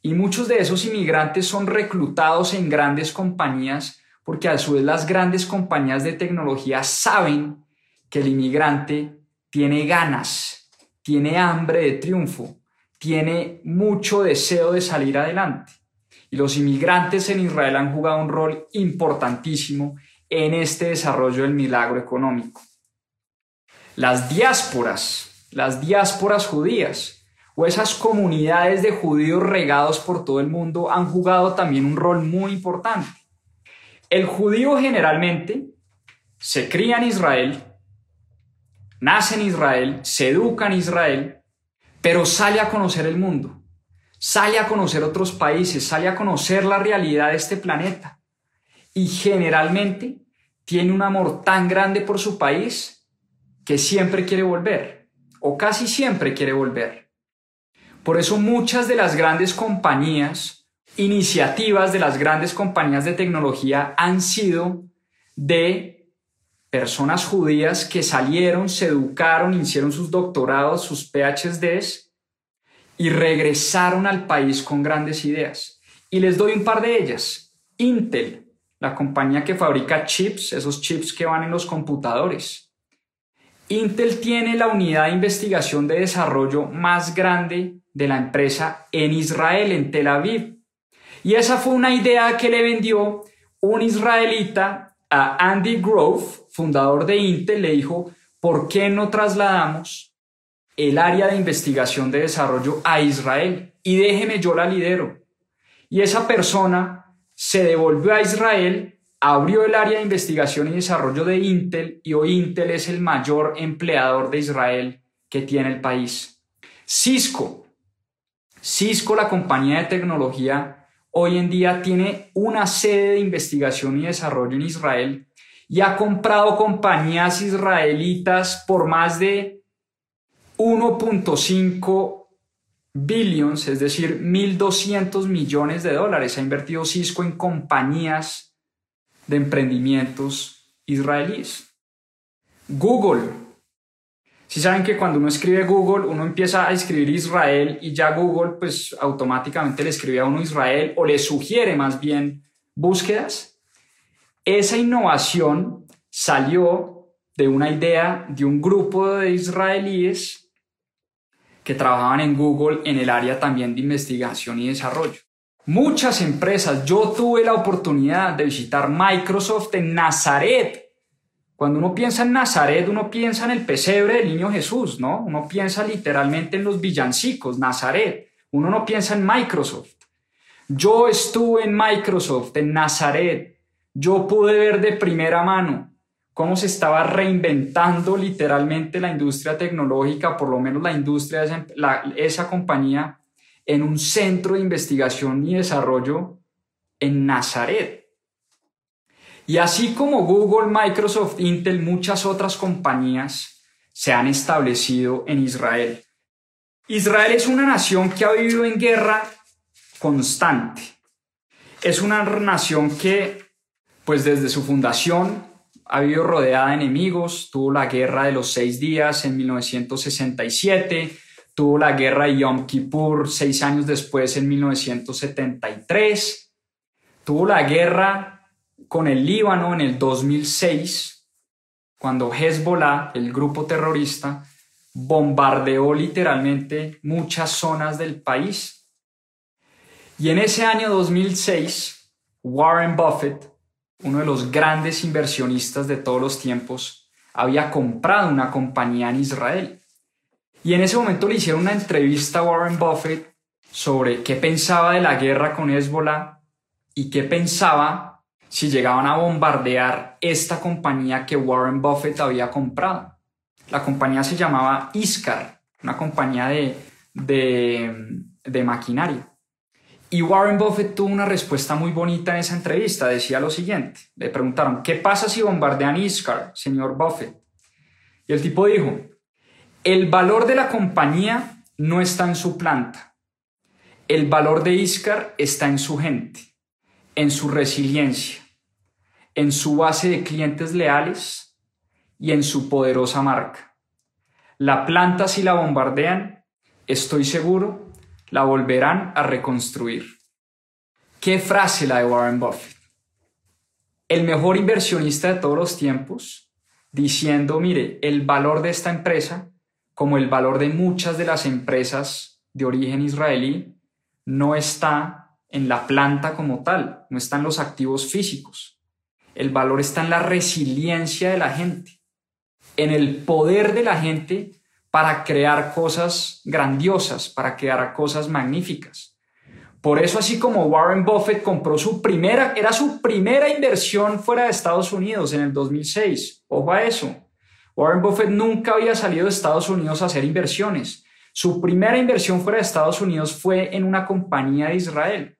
Y muchos de esos inmigrantes son reclutados en grandes compañías porque a su vez las grandes compañías de tecnología saben que el inmigrante tiene ganas, tiene hambre de triunfo, tiene mucho deseo de salir adelante. Y los inmigrantes en Israel han jugado un rol importantísimo en este desarrollo del milagro económico. Las diásporas, las diásporas judías o esas comunidades de judíos regados por todo el mundo han jugado también un rol muy importante. El judío generalmente se cría en Israel, nace en Israel, se educa en Israel, pero sale a conocer el mundo, sale a conocer otros países, sale a conocer la realidad de este planeta y generalmente tiene un amor tan grande por su país que siempre quiere volver o casi siempre quiere volver. Por eso muchas de las grandes compañías, iniciativas de las grandes compañías de tecnología han sido de personas judías que salieron, se educaron, hicieron sus doctorados, sus PhDs y regresaron al país con grandes ideas. Y les doy un par de ellas. Intel, la compañía que fabrica chips, esos chips que van en los computadores. Intel tiene la unidad de investigación de desarrollo más grande de la empresa en Israel, en Tel Aviv. Y esa fue una idea que le vendió un israelita a Andy Grove, fundador de Intel, le dijo, ¿por qué no trasladamos el área de investigación de desarrollo a Israel? Y déjeme, yo la lidero. Y esa persona se devolvió a Israel, abrió el área de investigación y desarrollo de Intel y hoy Intel es el mayor empleador de Israel que tiene el país. Cisco. Cisco, la compañía de tecnología, hoy en día tiene una sede de investigación y desarrollo en Israel y ha comprado compañías israelitas por más de 1.5 billions, es decir, 1.200 millones de dólares. Ha invertido Cisco en compañías de emprendimientos israelíes. Google. Si saben que cuando uno escribe Google, uno empieza a escribir Israel y ya Google pues automáticamente le escribe a uno Israel o le sugiere más bien búsquedas. Esa innovación salió de una idea de un grupo de israelíes que trabajaban en Google en el área también de investigación y desarrollo. Muchas empresas, yo tuve la oportunidad de visitar Microsoft en Nazaret. Cuando uno piensa en Nazaret, uno piensa en el pesebre del niño Jesús, ¿no? Uno piensa literalmente en los villancicos, Nazaret. Uno no piensa en Microsoft. Yo estuve en Microsoft, en Nazaret. Yo pude ver de primera mano cómo se estaba reinventando literalmente la industria tecnológica, por lo menos la industria de esa, compañía, en un centro de investigación y desarrollo en Nazaret. Y así como Google, Microsoft, Intel, muchas otras compañías se han establecido en Israel. Israel es una nación que ha vivido en guerra constante. Es una nación que, pues desde su fundación, ha habido rodeada de enemigos, tuvo la guerra de los seis días en 1967, tuvo la guerra de Yom Kippur seis años después en 1973, tuvo la guerra con el Líbano en el 2006, cuando Hezbollah, el grupo terrorista, bombardeó literalmente muchas zonas del país. Y en ese año 2006, Warren Buffett uno de los grandes inversionistas de todos los tiempos, había comprado una compañía en Israel. Y en ese momento le hicieron una entrevista a Warren Buffett sobre qué pensaba de la guerra con Hezbollah y qué pensaba si llegaban a bombardear esta compañía que Warren Buffett había comprado. La compañía se llamaba Iscar, una compañía de, de, maquinaria. Y Warren Buffett tuvo una respuesta muy bonita en esa entrevista. Decía lo siguiente. Le preguntaron, ¿qué pasa si bombardean Iscar, señor Buffett? Y el tipo dijo, el valor de la compañía no está en su planta. El valor de Iscar está en su gente, en su resiliencia, en su base de clientes leales y en su poderosa marca. La planta si la bombardean, estoy seguro la volverán a reconstruir. Qué frase la de Warren Buffett. El mejor inversionista de todos los tiempos, diciendo, mire, el valor de esta empresa, como el valor de muchas de las empresas de origen israelí, no está en la planta como tal, no está en los activos físicos. El valor está en la resiliencia de la gente, en el poder de la gente para crear cosas grandiosas, para crear cosas magníficas. Por eso, así como Warren Buffett compró su primera, era su primera inversión fuera de Estados Unidos en el 2006. Ojo a eso. Warren Buffett nunca había salido de Estados Unidos a hacer inversiones. Su primera inversión fuera de Estados Unidos fue en una compañía de Israel,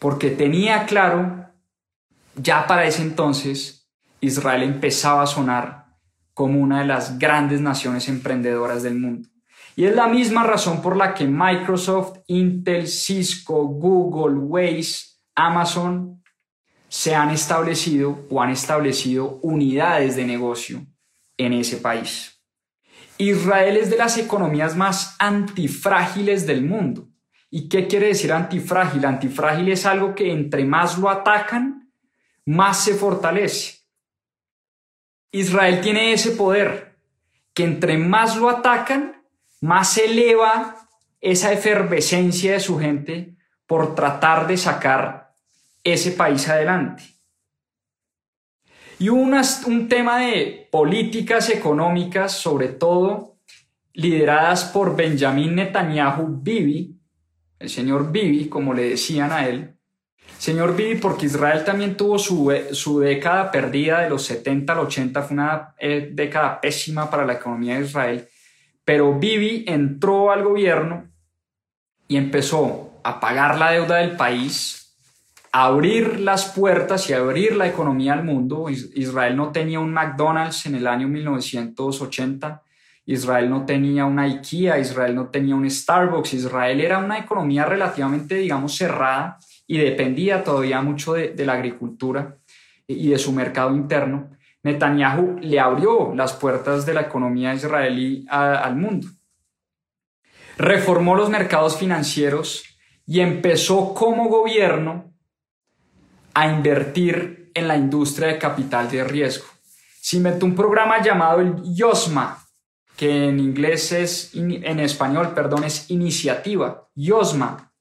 porque tenía claro, ya para ese entonces, Israel empezaba a sonar como una de las grandes naciones emprendedoras del mundo. Y es la misma razón por la que Microsoft, Intel, Cisco, Google, Waze, Amazon se han establecido o han establecido unidades de negocio en ese país. Israel es de las economías más antifrágiles del mundo. ¿Y qué quiere decir antifrágil? Antifrágil es algo que entre más lo atacan, más se fortalece. Israel tiene ese poder, que entre más lo atacan, más se eleva esa efervescencia de su gente por tratar de sacar ese país adelante. Y un tema de políticas económicas, sobre todo lideradas por Benjamin Netanyahu Bibi, el señor Bibi, como le decían a él. Señor Bibi, porque Israel también tuvo su, su década perdida de los 70 al 80, fue una eh, década pésima para la economía de Israel, pero Bibi entró al gobierno y empezó a pagar la deuda del país, a abrir las puertas y a abrir la economía al mundo. Israel no tenía un McDonald's en el año 1980, Israel no tenía una IKEA, Israel no tenía un Starbucks, Israel era una economía relativamente, digamos, cerrada y dependía todavía mucho de, la agricultura y de su mercado interno. Netanyahu le abrió las puertas de la economía israelí al mundo reformó los mercados financieros y empezó como gobierno a invertir en la industria de capital de riesgo. Se inventó un programa llamado el YOSMA, que en inglés es, en español, perdón, es iniciativa, YOSMA.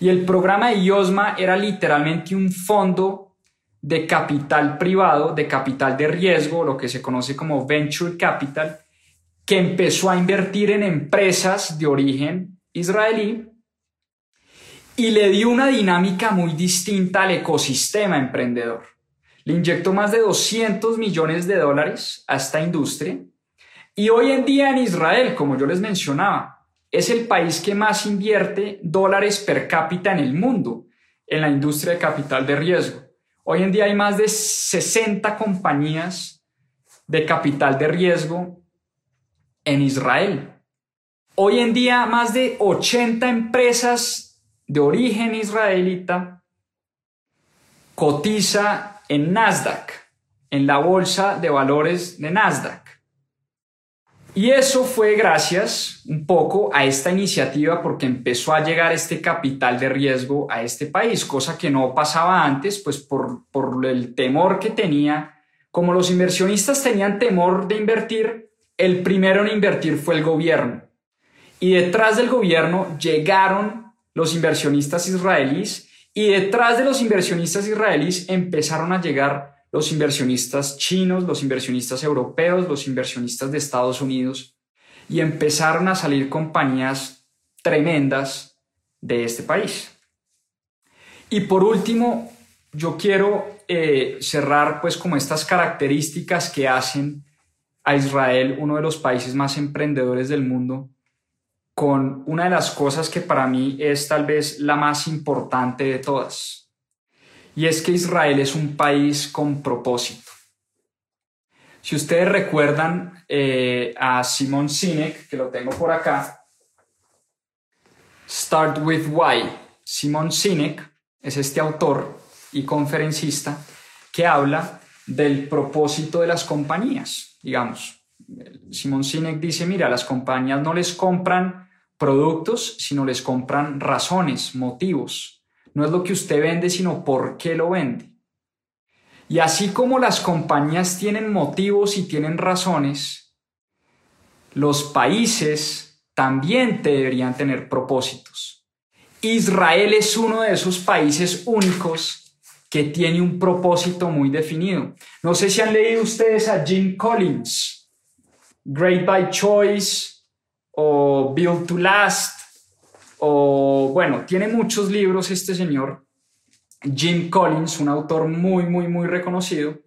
Y el programa de YOSMA era literalmente un fondo de capital privado, de capital de riesgo, lo que se conoce como venture capital, que empezó a invertir en empresas de origen israelí y le dio una dinámica muy distinta al ecosistema emprendedor. Le inyectó más de 200 millones de dólares a esta industria y hoy en día en Israel, como yo les mencionaba, es el país que más invierte dólares per cápita en el mundo en la industria de capital de riesgo. Hoy en día hay más de 60 compañías de capital de riesgo en Israel. Hoy en día más de 80 empresas de origen israelita cotiza en Nasdaq, en la bolsa de valores de Nasdaq. Y eso fue gracias un poco a esta iniciativa porque empezó a llegar este capital de riesgo a este país, cosa que no pasaba antes, pues por, por el temor que tenía, como los inversionistas tenían temor de invertir, el primero en invertir fue el gobierno. Y detrás del gobierno llegaron los inversionistas israelíes y detrás de los inversionistas israelíes empezaron a llegar los inversionistas chinos, los inversionistas europeos, los inversionistas de Estados Unidos y empezaron a salir compañías tremendas de este país. Y por último, yo quiero eh, cerrar pues como estas características que hacen a Israel, uno de los países más emprendedores del mundo, con una de las cosas que para mí es tal vez la más importante de todas. Y es que Israel es un país con propósito. Si ustedes recuerdan eh, a Simon Sinek, que lo tengo por acá, Start with Why. Simon Sinek es este autor y conferencista que habla del propósito de las compañías digamos, Simon Sinek dice, mira, las compañías no les compran productos, sino les compran razones, motivos. No es lo que usted vende, sino por qué lo vende. Y así como las compañías tienen motivos y tienen razones, los países también deberían tener propósitos. Israel es uno de esos países únicos que tiene un propósito muy definido. No sé si han leído ustedes a Jim Collins, Great by Choice o Build to Last, o bueno, tiene muchos libros este señor, Jim Collins, un autor muy, muy, muy reconocido.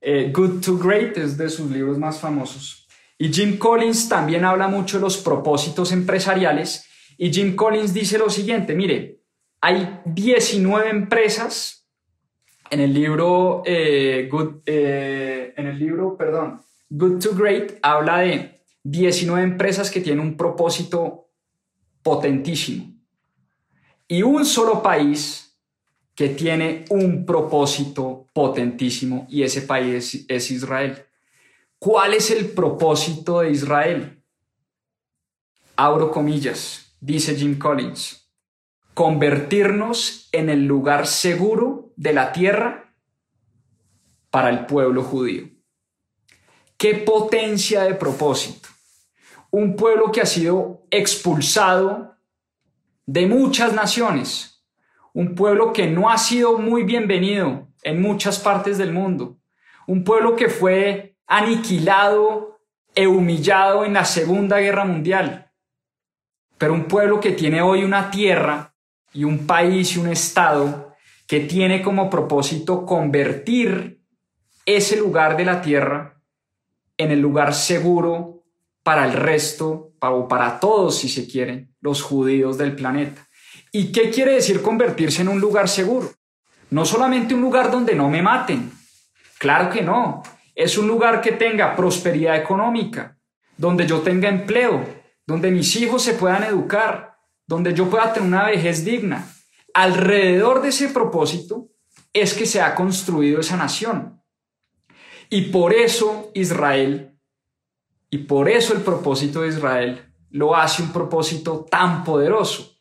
Eh, Good to Great es de sus libros más famosos. Y Jim Collins también habla mucho de los propósitos empresariales. Y Jim Collins dice lo siguiente, mire, hay 19 empresas en el libro, eh, Good, eh, en el libro, perdón, Good to Great habla de 19 empresas que tienen un propósito potentísimo y un solo país que tiene un propósito potentísimo y ese país es Israel. ¿Cuál es el propósito de Israel? Abro comillas, dice Jim Collins, convertirnos en el lugar seguro de la tierra para el pueblo judío. ¿Qué potencia de propósito? Un pueblo que ha sido expulsado de muchas naciones, un pueblo que no ha sido muy bienvenido en muchas partes del mundo, un pueblo que fue aniquilado e humillado en la Segunda Guerra Mundial, pero un pueblo que tiene hoy una tierra y un país y un estado que tiene como propósito convertir ese lugar de la tierra en el lugar seguro para el resto, o para todos si se quieren, los judíos del planeta. ¿Y qué quiere decir convertirse en un lugar seguro? No solamente un lugar donde no me maten, claro que no, es un lugar que tenga prosperidad económica, donde yo tenga empleo, donde mis hijos se puedan educar, donde yo pueda tener una vejez digna. Alrededor de ese propósito es que se ha construido esa nación. Y por eso Israel, y por eso el propósito de Israel lo hace un propósito tan poderoso.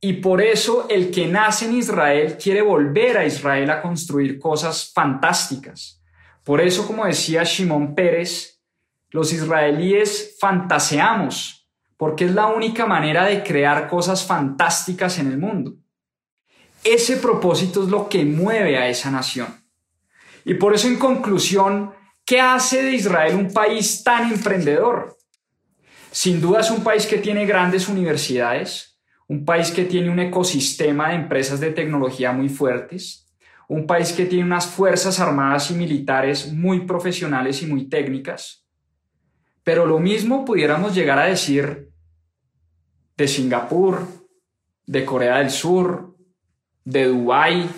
Y por eso el que nace en Israel quiere volver a Israel a construir cosas fantásticas. Por eso, como decía Shimon Pérez, los israelíes fantaseamos, porque es la única manera de crear cosas fantásticas en el mundo. Ese propósito es lo que mueve a esa nación. Y por eso, en conclusión, ¿qué hace de Israel un país tan emprendedor? Sin duda es un país que tiene grandes universidades, un país que tiene un ecosistema de empresas de tecnología muy fuertes, un país que tiene unas fuerzas armadas y militares muy profesionales y muy técnicas. Pero lo mismo pudiéramos llegar a decir de Singapur, de Corea del Sur, de Dubái,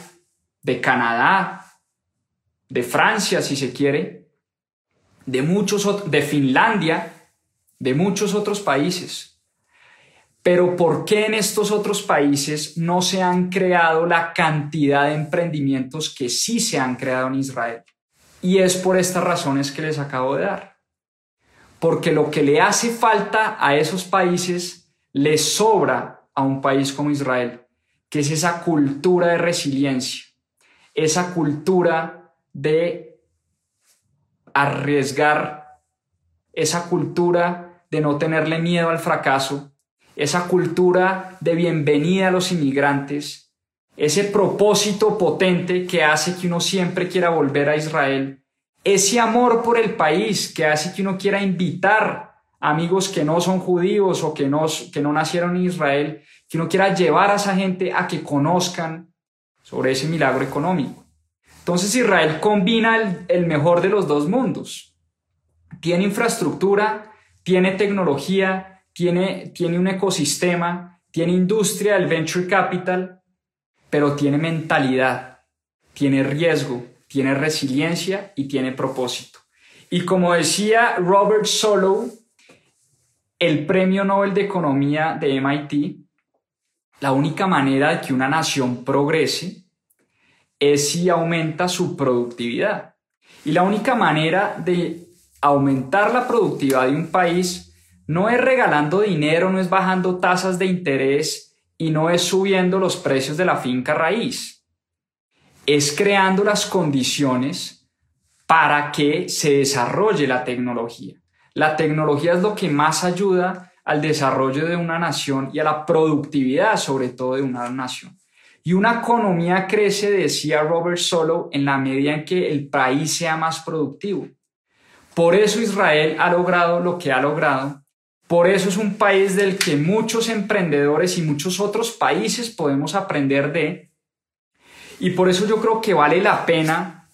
de Canadá, de Francia, si se quiere, de muchos de Finlandia, de muchos otros países. Pero ¿por qué en estos otros países no se han creado la cantidad de emprendimientos que sí se han creado en Israel? Y es por estas razones que les acabo de dar. Porque lo que le hace falta a esos países le sobra a un país como Israel, que es esa cultura de resiliencia, esa cultura de arriesgar, esa cultura de no tenerle miedo al fracaso, esa cultura de bienvenida a los inmigrantes, ese propósito potente que hace que uno siempre quiera volver a Israel, ese amor por el país que hace que uno quiera invitar amigos que no son judíos o que no, que no nacieron en Israel, que uno quiera llevar a esa gente a que conozcan sobre ese milagro económico. Entonces Israel combina el, mejor de los dos mundos. Tiene infraestructura, tiene tecnología, tiene, tiene un ecosistema, tiene industria, el venture capital, pero tiene mentalidad, tiene riesgo, tiene resiliencia y tiene propósito. Y como decía Robert Solow, el premio Nobel de Economía de MIT, la única manera de que una nación progrese es si aumenta su productividad. Y la única manera de aumentar la productividad de un país no es regalando dinero, no es bajando tasas de interés y no es subiendo los precios de la finca raíz. Es creando las condiciones para que se desarrolle la tecnología. La tecnología es lo que más ayuda al desarrollo de una nación y a la productividad sobre todo de una nación. Y una economía crece, decía Robert Solow, en la medida en que el país sea más productivo. Por eso Israel ha logrado lo que ha logrado por eso es un país del que muchos emprendedores y muchos otros países podemos aprender de. Y por eso yo creo que vale la pena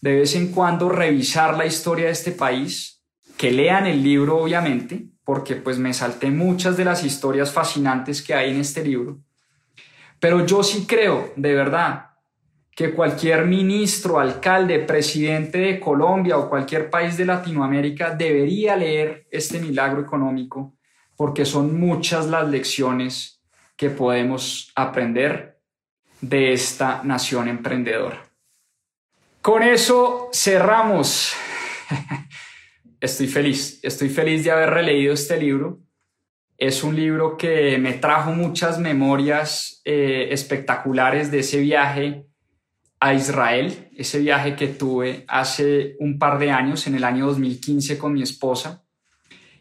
de vez en cuando revisar la historia de este país, que lean el libro obviamente, porque pues me salté muchas de las historias fascinantes que hay en este libro. Pero yo sí creo, de verdad, que cualquier ministro, alcalde, presidente de Colombia o cualquier país de Latinoamérica debería leer este milagro económico porque son muchas las lecciones que podemos aprender de esta nación emprendedora. Con eso cerramos [LAUGHS] estoy feliz, estoy feliz de haber releído este libro. Es un libro que me trajo muchas memorias eh, espectaculares de ese viaje a Israel, ese viaje que tuve hace un par de años, en el año 2015 con mi esposa.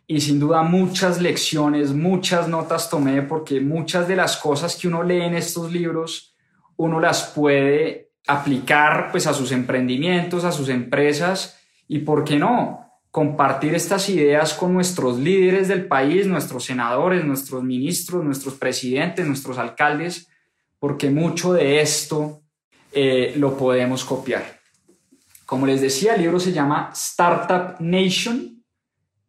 Y sin duda muchas lecciones, muchas notas tomé porque muchas de las cosas que uno lee en estos libros, uno las puede aplicar pues a sus emprendimientos, a sus empresas y, ¿por qué no? Compartir estas ideas con nuestros líderes del país, nuestros senadores, nuestros ministros, nuestros presidentes, nuestros alcaldes, porque mucho de esto eh, lo podemos copiar. Como les decía, el libro se llama Startup Nation,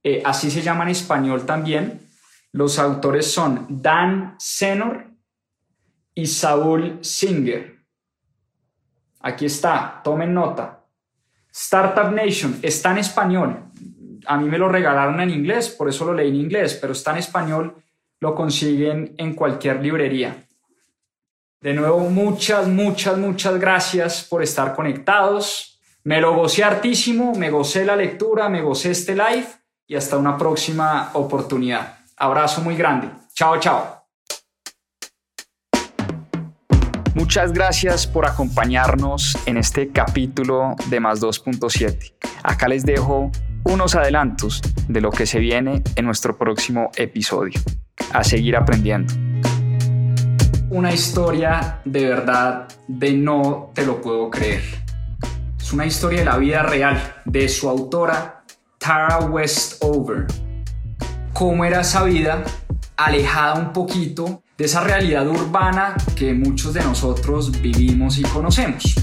eh, así se llama en español también. Los autores son Dan Senor y Saúl Singer. Aquí está, tomen nota. Startup Nation está en español. A mí me lo regalaron en inglés, por eso lo leí en inglés, pero está en español, lo consiguen en cualquier librería. De nuevo, muchas, muchas, muchas gracias por estar conectados. Me lo gocé hartísimo, me gocé la lectura, me gocé este live y hasta una próxima oportunidad. Abrazo muy grande. Chao, chao. Muchas gracias por acompañarnos en este capítulo de Más 2.7. Acá les dejo unos adelantos de lo que se viene en nuestro próximo episodio. A seguir aprendiendo una historia de verdad de no te lo puedo creer. Es una historia de la vida real de su autora Tara Westover. Cómo era esa vida alejada un poquito de esa realidad urbana que muchos de nosotros vivimos y conocemos.